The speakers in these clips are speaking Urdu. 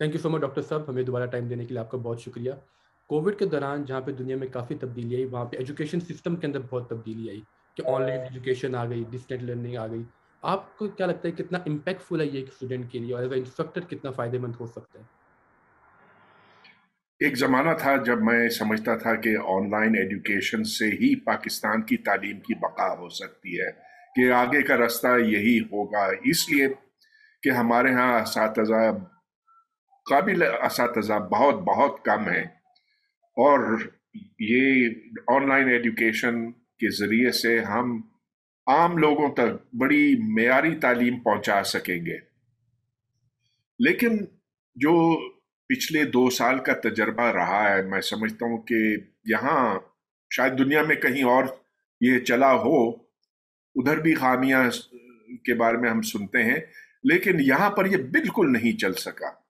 Thank you so much doctor صاحب ہمیں دوبارہ ٹائم دینے کے لیے آپ کا بہت شکریہ۔ کووڈ کے دوران جہاں پہ دنیا میں کافی تبدیلی آئی، وہاں پہ ایجوکیشن سسٹم کے اندر بہت تبدیلی آئی کہ آن لائن ایجوکیشن آ گئی ڈسٹینٹ لرننگ آ گئی۔ آپ کو کیا لگتا ہے کتنا امپیکٹ فل ہے یہ ایک اسٹوڈنٹ کے لیے اور ایز اے انسٹرکٹر کتنا فائدے مند ہو سکتا ہے؟ ایک زمانہ تھا جب میں سمجھتا تھا کہ آن لائن ایجوکیشن سے ہی پاکستان کی تعلیم کی بقا ہو سکتی ہے، کہ آگے کا رستہ یہی ہوگا۔ اس لیے کہ ہمارے ہاں اساتذہ قابل اساتذہ بہت بہت کم ہیں اور یہ آن لائن ایجوکیشن کے ذریعے سے ہم عام لوگوں تک بڑی معیاری تعلیم پہنچا سکیں گے۔ لیکن جو پچھلے دو سال کا تجربہ رہا ہے، میں سمجھتا ہوں کہ یہاں شاید دنیا میں کہیں اور یہ چلا ہو، ادھر بھی خامیاں کے بارے میں ہم سنتے ہیں، لیکن یہاں پر یہ بالکل نہیں چل سکا۔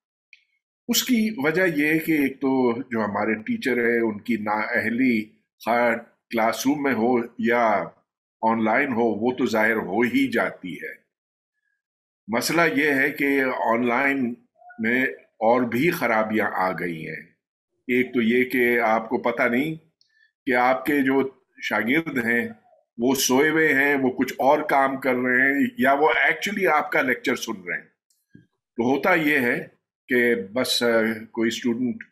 اس کی وجہ یہ ہے کہ ایک تو جو ہمارے ٹیچر ہے ان کی نااہلی خیر کلاس روم میں ہو یا آن لائن ہو، وہ تو ظاہر ہو ہی جاتی ہے۔ مسئلہ یہ ہے کہ آن لائن میں اور بھی خرابیاں آ گئی ہیں۔ ایک تو یہ کہ آپ کو پتہ نہیں کہ آپ کے جو شاگرد ہیں، وہ سوئے ہوئے ہیں، وہ کچھ اور کام کر رہے ہیں، یا وہ ایکچولی آپ کا لیکچر سن رہے ہیں۔ تو ہوتا یہ ہے کہ بس کوئی اسٹوڈنٹ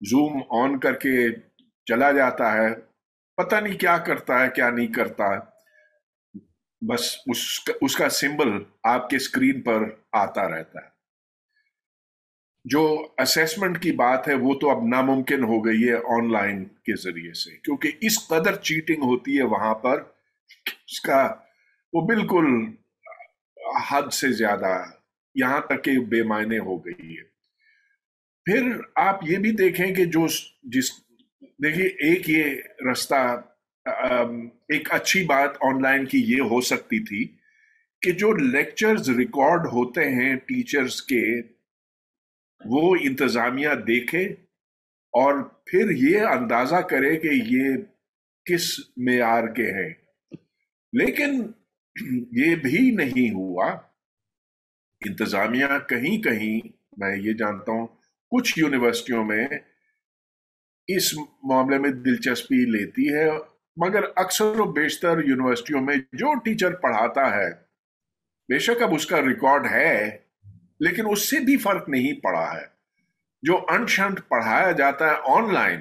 زوم آن کر کے چلا جاتا ہے، پتہ نہیں کیا کرتا ہے، کیا نہیں کرتا بس اس کا سمبل آپ کے اسکرین پر آتا رہتا ہے۔ جو اسیسمنٹ کی بات ہے، وہ تو اب ناممکن ہو گئی ہے آن لائن کے ذریعے سے، کیونکہ اس قدر چیٹنگ ہوتی ہے وہاں پر اس کا، وہ بالکل حد سے زیادہ یہاں تک کہ بے معنی ہو گئی ہے۔ پھر آپ یہ بھی دیکھیں کہ جو جس دیکھیے، ایک یہ رستہ ایک اچھی بات آن لائن کی یہ ہو سکتی تھی کہ جو لیکچرز ریکارڈ ہوتے ہیں ٹیچرز کے، وہ انتظامیہ دیکھے اور پھر یہ اندازہ کرے کہ یہ کس معیار کے ہیں۔ لیکن یہ بھی نہیں ہوا۔ انتظامیہ کہیں کہیں، میں یہ جانتا ہوں کچھ یونیورسٹیوں میں اس معاملے میں دلچسپی لیتی ہے، مگر اکثر و بیشتر یونیورسٹیوں میں جو ٹیچر پڑھاتا ہے، بے شک اب اس کا ریکارڈ ہے، لیکن اس سے بھی فرق نہیں پڑا ہے۔ جو انشنٹ پڑھایا جاتا ہے آن لائن،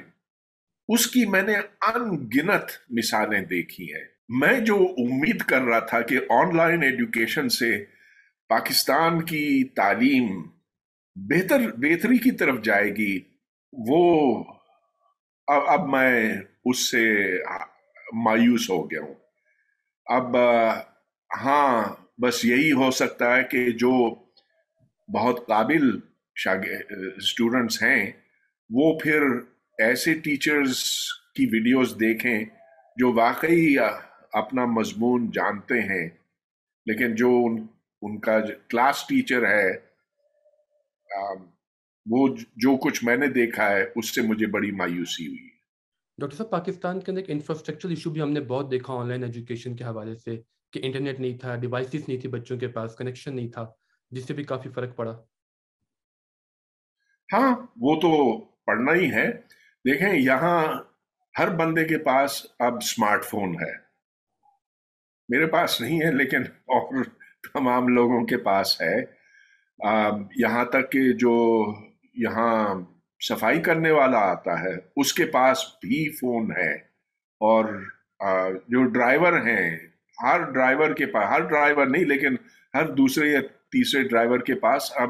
اس کی میں نے ان گنت مثالیں دیکھی ہیں۔ میں جو امید کر رہا تھا کہ آن لائن ایجوکیشن سے پاکستان کی تعلیم بہتر، بہتری کی طرف جائے گی۔ وہ، اب اب میں اس سے مایوس ہو گیا ہوں۔ اب ہاں بس یہی ہو سکتا ہے کہ جو بہت قابل اسٹوڈنٹس ہیں، وہ پھر ایسے ٹیچرز کی ویڈیوز دیکھیں جو واقعی اپنا مضمون جانتے ہیں۔ لیکن جو ان ان کا کلاس ٹیچر ہے وہ جو کچھ میں نے دیکھا ہے اس سے مجھے بڑی مایوسی ہوئی ڈاکٹر صاحب پاکستان کے اندر ایک انفراسٹرکچر ایشو بھی ہم نے بہت دیکھا آن لائن ایجوکیشن کے حوالے سے کہ انٹرنیٹ نہیں تھا ڈیوائسز نہیں تھی بچوں کے پاس کنیکشن نہیں تھا جس سے بھی کافی فرق پڑا۔ ہاں وہ تو پڑھنا ہی ہے۔ دیکھیں یہاں ہر بندے کے پاس اب اسمارٹ فون ہے۔ میرے پاس نہیں ہے لیکن اور تمام لوگوں کے پاس ہے۔ یہاں تک کہ جو یہاں صفائی کرنے والا آتا ہے، اس کے پاس بھی فون ہے۔ اور جو ڈرائیور ہیں، ہر ڈرائیور کے پاس ہر ڈرائیور نہیں، لیکن ہر دوسرے یا تیسرے ڈرائیور کے پاس اب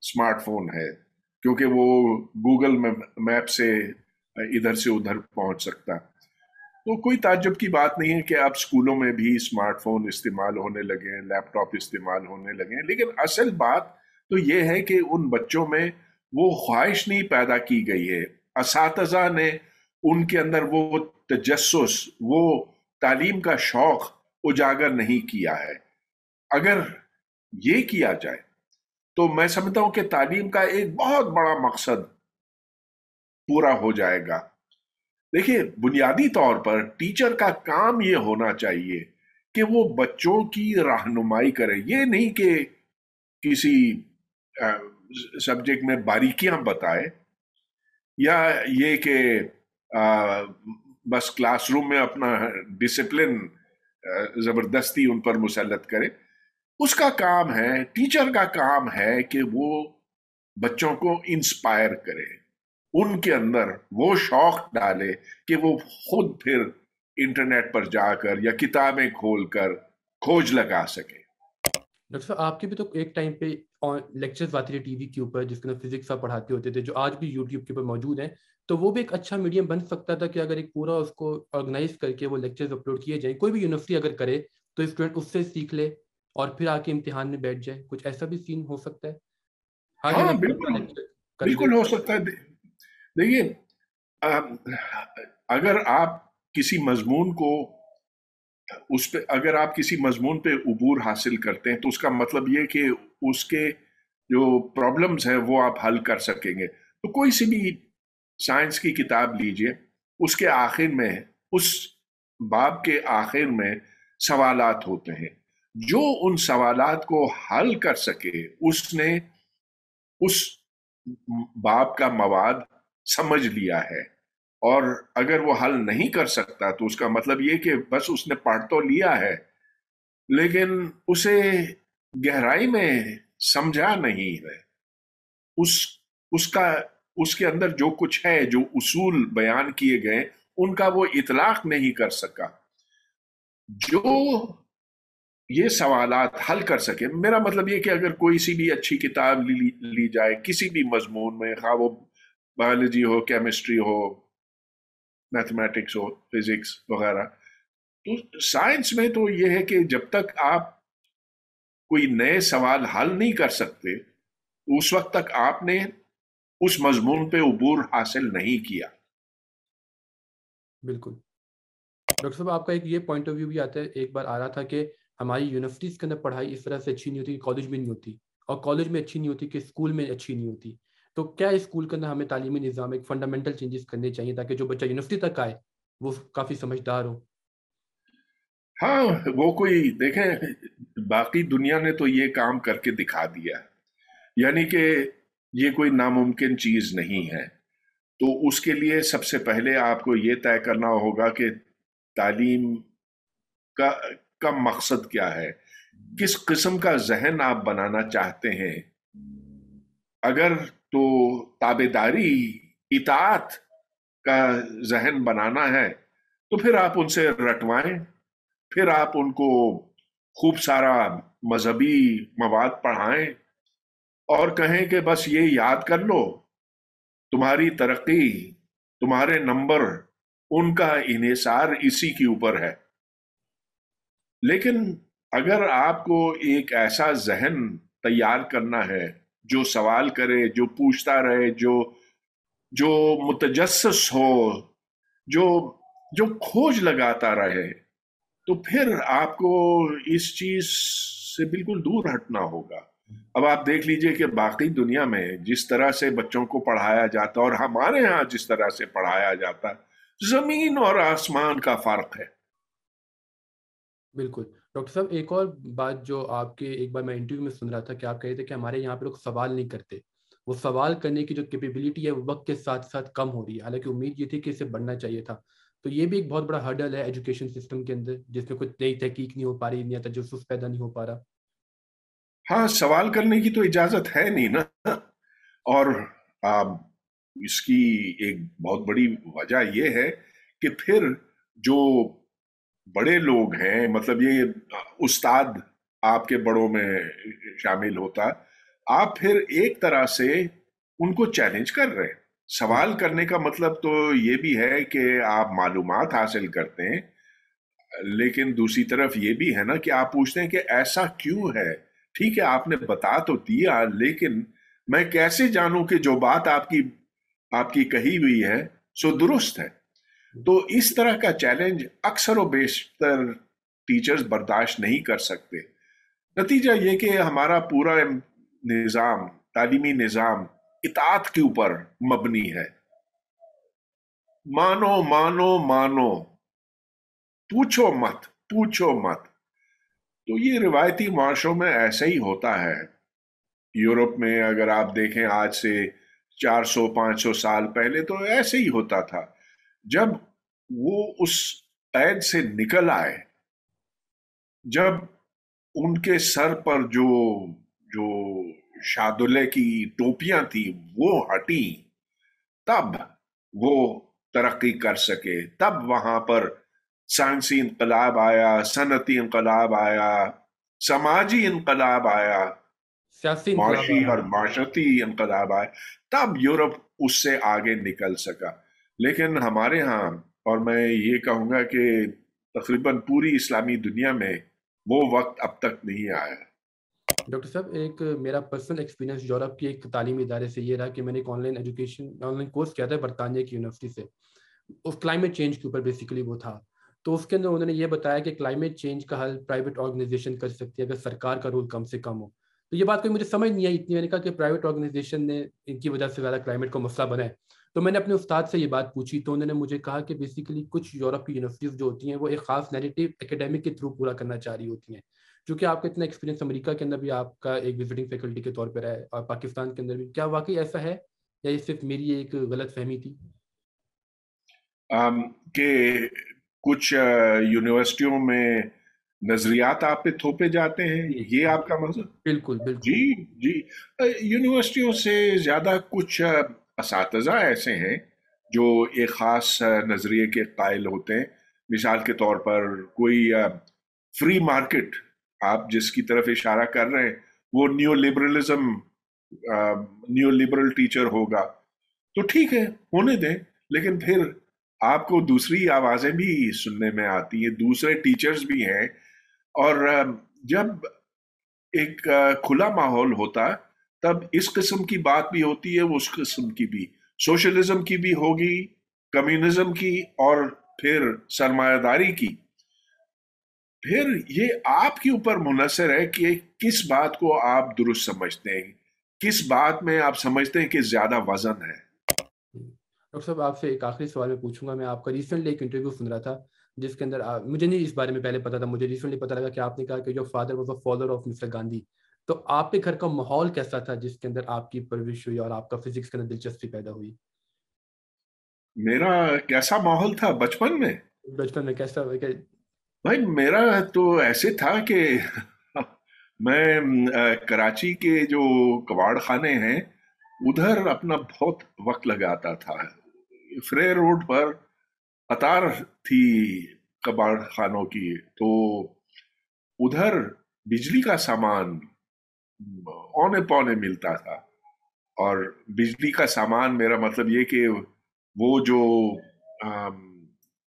اسمارٹ فون ہے۔ کیونکہ وہ گوگل میپ سے ادھر سے ادھر پہنچ سکتا۔ تو کوئی تعجب کی بات نہیں ہے کہ اب اسکولوں میں بھی اسمارٹ فون استعمال ہونے لگے ہیں لیپ ٹاپ استعمال ہونے لگے ہیں۔ لیکن اصل بات تو یہ ہے کہ ان بچوں میں وہ خواہش نہیں پیدا کی گئی ہے۔ اساتذہ نے ان کے اندر وہ تجسس، وہ تعلیم کا شوق اجاگر نہیں کیا ہے۔ اگر یہ کیا جائے تو میں سمجھتا ہوں کہ تعلیم کا ایک بہت بڑا مقصد پورا ہو جائے گا۔ دیکھیے، بنیادی طور پر ٹیچر کا کام یہ ہونا چاہیے کہ وہ بچوں کی رہنمائی کرے۔ یہ نہیں کہ کسی سبجیکٹ میں باریکیاں بتائے یا یہ کہ بس کلاس روم میں اپنا ڈسپلن زبردستی ان پر مسلط کرے۔ اس کا کام ہے، ٹیچر کا کام ہے کہ وہ بچوں کو انسپائر کرے۔ ان کے اندر وہ شوق ڈالے کہ وہ خود پھر انٹرنیٹ پر جا کر یا کتابیں کھول کر کھوج لگا سکے۔ ڈاکٹر صاحب آپ کے بھی تو ایک ٹائم پہ لیکچرز آتی تھے ٹی وی کے اوپر جس کے اندر فزکس آپ پڑھاتے ہوتے تھے جو آج بھی یوٹیوب کے اوپر موجود ہیں تو وہ بھی ایک اچھا میڈیم بن سکتا تھا کہ اگر ایک پورا اس کو آرگنائز کر کے وہ لیکچرز اپلوڈ کیے جائیں۔ کوئی بھی یونیورسٹی اگر کرے تو اسٹوڈنٹ اس سے سیکھ لے اور پھر آ کے امتحان میں بیٹھ جائے۔ کچھ ایسا بھی سین ہو سکتا ہے؟ ہاں بالکل۔ بالکل ہو سکتا ہے۔ دیکھیے اگر آپ کسی مضمون کو اس پہ، اگر آپ کسی مضمون پہ عبور حاصل کرتے ہیں تو اس کا مطلب یہ کہ اس کے جو پرابلمز ہیں وہ آپ حل کر سکیں گے۔ تو کوئی سی بھی سائنس کی کتاب لیجیے، اس کے آخر میں، اس باب کے آخر میں سوالات ہوتے ہیں۔ جو ان سوالات کو حل کر سکے، اس نے اس باب کا مواد سمجھ لیا ہے۔ اور اگر وہ حل نہیں کر سکتا تو اس کا مطلب یہ کہ بس اس نے پڑھ تو لیا ہے لیکن اسے گہرائی میں سمجھا نہیں ہے۔ اس اس کا اس کے اندر جو کچھ ہے جو اصول بیان کیے گئے ان کا وہ اطلاق نہیں کر سکا۔ جو یہ سوالات حل کر سکے میرا مطلب یہ کہ اگر کوئی سی بھی اچھی کتاب لی, لی جائے کسی بھی مضمون میں خواہ وہ بایولوجی ہو کیمسٹری ہو میتھمیٹکس ہو فزکس وغیرہ۔ تو سائنس میں تو یہ ہے کہ جب تک آپ کوئی نئے سوال حل نہیں کر سکتے، اس وقت تک آپ نے اس مضمون پہ عبور حاصل نہیں کیا۔ بالکل۔ ڈاکٹر صاحب، آپ کا ایک یہ پوائنٹ آف ویو بھی آتا ہے، ایک بار آ رہا تھا کہ ہماری یونیورسٹیز کے اندر پڑھائی اس طرح سے اچھی نہیں ہوتی کالج میں نہیں ہوتی اور کالج میں اچھی نہیں ہوتی، کہ اسکول میں اچھی نہیں ہوتی۔ تو کیا اسکول کے اندر ہمیں تعلیمی نظام ایک فنڈامنٹل چینجز کرنے چاہیے تاکہ جو بچہ یونیورسٹی تک آئے، وہ کافی سمجھدار ہو؟ ہاں وہ کوئی دیکھیں، باقی دنیا نے تو یہ کام کر کے دکھا دیا۔ یعنی کہ یہ کوئی ناممکن چیز نہیں ہے۔ تو اس کے لیے سب سے پہلے آپ کو یہ طے کرنا ہوگا کہ تعلیم کا کا مقصد کیا ہے۔ کس قسم کا ذہن آپ بنانا چاہتے ہیں؟ اگر تو تابے داری اطاعت کا ذہن بنانا ہے۔ تو پھر آپ ان سے رٹوائیں۔ پھر آپ ان کو خوب سارا مذہبی مواد پڑھائیں اور کہیں کہ بس یہ یاد کر لو، تمہاری ترقی، تمہارے نمبر، ان کا انحصار اسی کے اوپر ہے۔ لیکن اگر آپ کو ایک ایسا ذہن تیار کرنا ہے جو سوال کرے، جو پوچھتا رہے، جو جو متجسس ہو، جو جو کھوج لگاتا رہے، تو پھر آپ کو اس چیز سے بالکل دور ہٹنا ہوگا۔ اب آپ دیکھ لیجیے کہ باقی دنیا میں جس طرح سے بچوں کو پڑھایا جاتا اور ہمارے ہاں جس طرح سے پڑھایا جاتا، زمین اور آسمان کا فرق ہے۔ بالکل۔ ڈاکٹر صاحب، ایک اور بات جو آپ کے ایک بار میں انٹرویو میں سن رہا تھا کہ آپ کہے تھے کہ ہمارے یہاں پہ لوگ سوال نہیں کرتے۔ وہ سوال کرنے کی جو کیپیبلٹی ہے وہ وقت کے ساتھ ساتھ کم ہو رہی ہے۔ حالانکہ امید یہ تھی کہ اسے بڑھنا چاہیے تھا۔ تو یہ بھی ایک بہت بڑا ہرڈل ہے ایجوکیشن سسٹم کے اندر، جس میں کوئی نئی تحقیق نہیں ہو پا رہی، نیا تجسس پیدا نہیں ہو پا رہا۔ ہاں سوال کرنے کی تو اجازت ہے نہیں نا۔ اور اس کی ایک بہت بڑی وجہ یہ ہے کہ پھر جو بڑے لوگ ہیں مطلب یہ استاد آپ کے بڑوں میں شامل ہوتا، آپ پھر ایک طرح سے ان کو چیلنج کر رہے ہیں۔ سوال کرنے کا مطلب تو یہ بھی ہے کہ آپ معلومات حاصل کرتے ہیں، لیکن دوسری طرف یہ بھی ہے نا کہ آپ پوچھتے ہیں کہ ایسا کیوں ہے؟ ٹھیک ہے، آپ نے بتا تو دیا، لیکن میں کیسے جانوں کہ جو بات آپ کی آپ کی کہی ہوئی ہے، سو درست ہے۔ تو اس طرح کا چیلنج اکثر و بیشتر ٹیچرز برداشت نہیں کر سکتے۔ نتیجہ یہ کہ ہمارا پورا نظام، تعلیمی نظام اطاعت کے اوپر مبنی ہے۔ مانو مانو مانو۔ پوچھو مت پوچھو مت۔ تو یہ روایتی معاشروں میں ایسا ہی ہوتا ہے۔ یورپ میں اگر آپ دیکھیں، آج سے چار سو، پانچ سو سال پہلے تو ایسے ہی ہوتا تھا۔ جب وہ اس قید سے نکل آئے جب ان کے سر پر جو جو شادلے کی ٹوپیاں تھی وہ ہٹی تب وہ ترقی کر سکے۔ تب وہاں پر سائنسی انقلاب آیا صنعتی انقلاب آیا سماجی انقلاب آیا معاشی اور معاشرتی انقلاب آئے تب یورپ اس سے آگے نکل سکا۔ لیکن ہمارے ہاں اور میں یہ کہوں گا کہ تقریباً پوری اسلامی دنیا میں وہ وقت اب تک نہیں آیا۔ ڈاکٹر صاحب، ایک میرا پرسنل ایکسپیرینس یورپ کی ایک تعلیمی ادارے سے یہ رہا کہ میں نے ایک online education online course کیا تھا برطانیہ کی یونیورسٹی سے۔ اس کلائمیٹ چینج کے اوپر بیسیکلی وہ تھا۔ تو اس کے اندر انہوں نے یہ بتایا کہ کلائمیٹ چینج کا حل پرائیویٹ آرگنائزیشن کر سکتی ہے اگر سرکار کا رول کم سے کم ہو۔ تو یہ بات کوئی مجھے سمجھ نہیں آئی، اتنی میں نے کہا کہ پرائیویٹ آرگنائزیشن نے ان کی وجہ سے زیادہ کلائمیٹ کو مسئلہ بنا ہے۔ تو میں نے اپنے استاد سے یہ بات پوچھی تو انہوں نے مجھے کہا کہ بیسیکلی کچھ یورپ کی یونیورسٹیز جو ہوتی ہیں وہ ایک خاص نیگیٹو اکیڈیمک کے تھرو پورا کرنا چاہ رہی ہوتی ہیں۔ چونکہ آپ کا اتنا ایکسپیرینس امریکہ کے اندر بھی آپ کا ایک وزٹنگ فیکلٹی کے طور پر ہے اور پاکستان کے اندر بھی۔ کیا واقعی ایسا ہے یا یہ صرف میری ایک غلط فہمی تھی؟ کہ کچھ یونیورسٹیوں میں نظریات آپ پہ تھوپے جاتے ہیں یہ آپ کا مقصد؟ بالکل بالکل۔ جی جی۔ یونیورسٹیوں سے زیادہ کچھ اساتذہ ایسے ہیں جو ایک خاص نظریے کے قائل ہوتے ہیں۔ مثال کے طور پر کوئی فری مارکیٹ آپ جس کی طرف اشارہ کر رہے ہیں، وہ neo liberalism neo liberal teacher ہوگا۔ تو ٹھیک ہے، ہونے دیں، لیکن پھر آپ کو دوسری آوازیں بھی سننے میں آتی ہیں، دوسرے ٹیچرز بھی ہیں۔ اور جب ایک کھلا ماحول ہوتا تب اس قسم کی بات بھی ہوتی ہے اس قسم کی بھی۔ سوشلزم کی بھی ہوگی، کمیونزم کی اور پھر سرمایہ داری کی۔ پھر یہ آپ کے اوپر منحصر ہے کہ کس بات کو آپ درست سمجھتے ہیں۔ کس بات میں آپ سمجھتے ہیں کہ زیادہ وزن ہے۔ ڈاکٹر صاحب، آپ سے ایک آخری سوال میں پوچھوں گا۔ میں آپ کا ریسنٹلی ایک انٹرویو سن رہا تھا، جس کے اندر مجھے نہیں اس بارے میں پہلے پتا تھا، مجھے ریسنٹلی پتا لگا کہ آپ نے کہا کہ جو father was a follower of mister Gandhi تو آپ کے گھر کا ماحول کیسا تھا جس کے اندر آپ کی پرورش ہوئی اور آپ کا فزکس کے اندر دلچسپی پیدا ہوئی؟ میرا کیسا ماحول تھا بچپن میں؟ بچپن میں کیسا بھائی میرا تو ایسے تھا کہ میں کراچی کے جو کباڑ خانے ہیں ادھر اپنا بہت وقت لگاتا تھا۔ فرے روڈ پر قطار تھی کباڑ خانوں کی۔ تو ادھر بجلی کا سامان اونے پونے ملتا تھا۔ اور بجلی کا سامان میرا مطلب یہ کہ وہ جو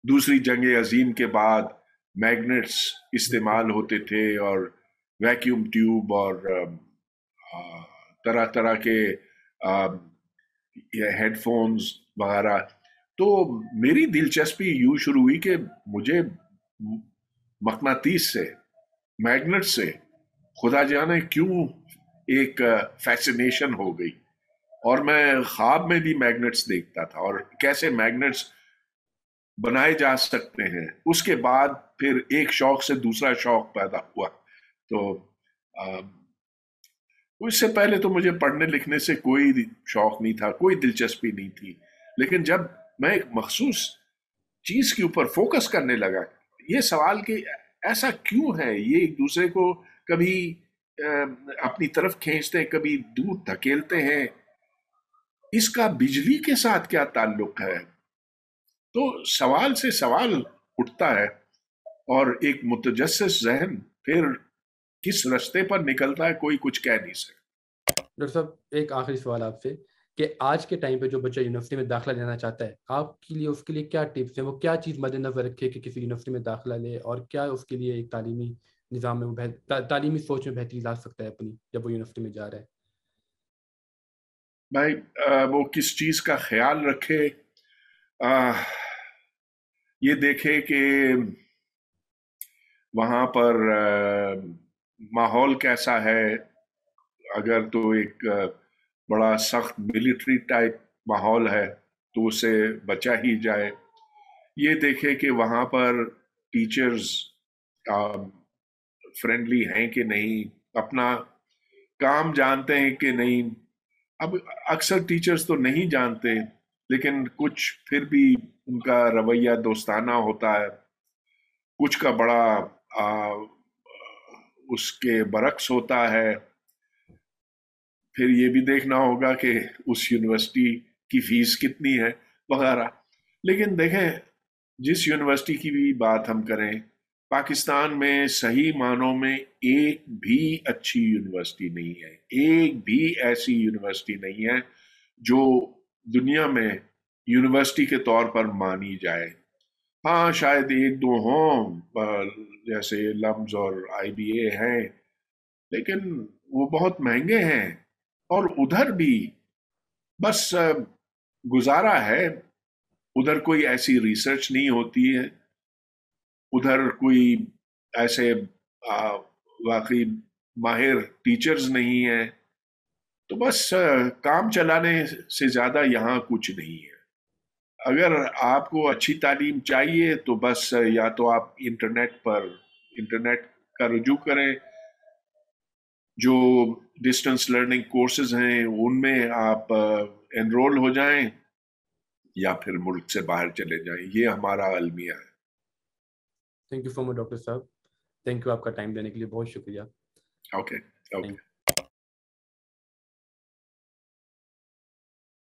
دوسری جنگ عظیم کے بعد میگنیٹس استعمال ہوتے تھے اور ویکیوم ٹیوب اور طرح طرح کے ہیڈ فونز وغیرہ۔ تو میری دلچسپی یوں شروع ہوئی کہ مجھے مقناطیس سے میگنٹ سے خدا جانے کیوں ایک فیسنیشن ہو گئی۔ اور میں خواب میں بھی میگنٹس دیکھتا تھا اور کیسے میگنٹس بنائے جا سکتے ہیں۔ اس کے بعد پھر ایک شوق سے دوسرا شوق پیدا ہوا۔ تو اس سے پہلے تو مجھے پڑھنے لکھنے سے کوئی شوق نہیں تھا، کوئی دلچسپی نہیں تھی۔ لیکن جب میں ایک مخصوص چیز کے اوپر فوکس کرنے لگا، یہ سوال کہ ایسا کیوں ہے؟ یہ ایک دوسرے کو کبھی اپنی طرف کھینچتے ہیں، کبھی دور دھکیلتے ہیں۔ اس کا بجلی کے ساتھ کیا تعلق ہے؟ تو سوال سے سوال اٹھتا ہے اور ایک متجسس ذہن پھر کس رستے پر نکلتا ہے، کوئی کچھ کہہ نہیں سکتا۔ ڈاکٹر صاحب، ایک آخری سوال آپ سے کہ آج کے ٹائم پہ جو بچہ یونیورسٹی میں داخلہ لینا چاہتا ہے، آپ کے لیے اس کے لیے کیا ٹپس ہیں؟ وہ کیا چیز مد نظر رکھے کہ کسی یونیورسٹی میں داخلہ لے اور کیا اس کے لیے ایک تعلیمی نظام میں وہ تعلیمی سوچ میں بہتری لا سکتا ہے اپنی، جب وہ یونیورسٹی میں جا رہا ہے۔ بھائی وہ کس چیز کا خیال رکھے؟ یہ دیکھے کہ وہاں پر ماحول کیسا ہے۔ اگر تو ایک بڑا سخت ملٹری ٹائپ ماحول ہے، تو اسے بچا ہی جائے۔ یہ دیکھے کہ وہاں پر ٹیچرز فرینڈلی ہیں کہ نہیں، اپنا کام جانتے ہیں کہ نہیں۔ اب اکثر ٹیچرز تو نہیں جانتے، لیکن کچھ پھر بھی ان کا رویہ دوستانہ ہوتا ہے۔ کچھ کا بڑا اس کے برعکس ہوتا ہے۔ پھر یہ بھی دیکھنا ہوگا کہ اس یونیورسٹی کی فیس کتنی ہے وغیرہ۔ لیکن دیکھیں، جس یونیورسٹی کی بھی بات ہم کریں پاکستان میں صحیح معنوں میں ایک بھی اچھی یونیورسٹی نہیں ہے۔ ایک بھی ایسی یونیورسٹی نہیں ہے جو دنیا میں یونیورسٹی کے طور پر مانی جائے۔ ہاں شاید ایک دو ہوں جیسے لمز اور آئی بی اے ہیں، لیکن وہ بہت مہنگے ہیں۔ اور ادھر بھی بس گزارا ہے، ادھر کوئی ایسی ریسرچ نہیں ہوتی ہے۔ ادھر کوئی ایسے واقعی ماہر ٹیچرز نہیں ہیں۔ تو بس کام چلانے سے زیادہ یہاں کچھ نہیں ہے۔ اگر آپ کو اچھی تعلیم چاہیے تو بس یا تو آپ انٹرنیٹ پر، انٹرنیٹ کا رجوع کریں۔ جو ڈسٹنس لرننگ کورسز ہیں، ان میں آپ انرول ہو جائیں یا پھر ملک سے باہر چلے جائیں۔ یہ ہمارا المیہ ہے۔ Thank you so much doctor صاحب تھینک یو آپ کا ٹائم دینے کے لیے بہت شکریہ اوکے اوکے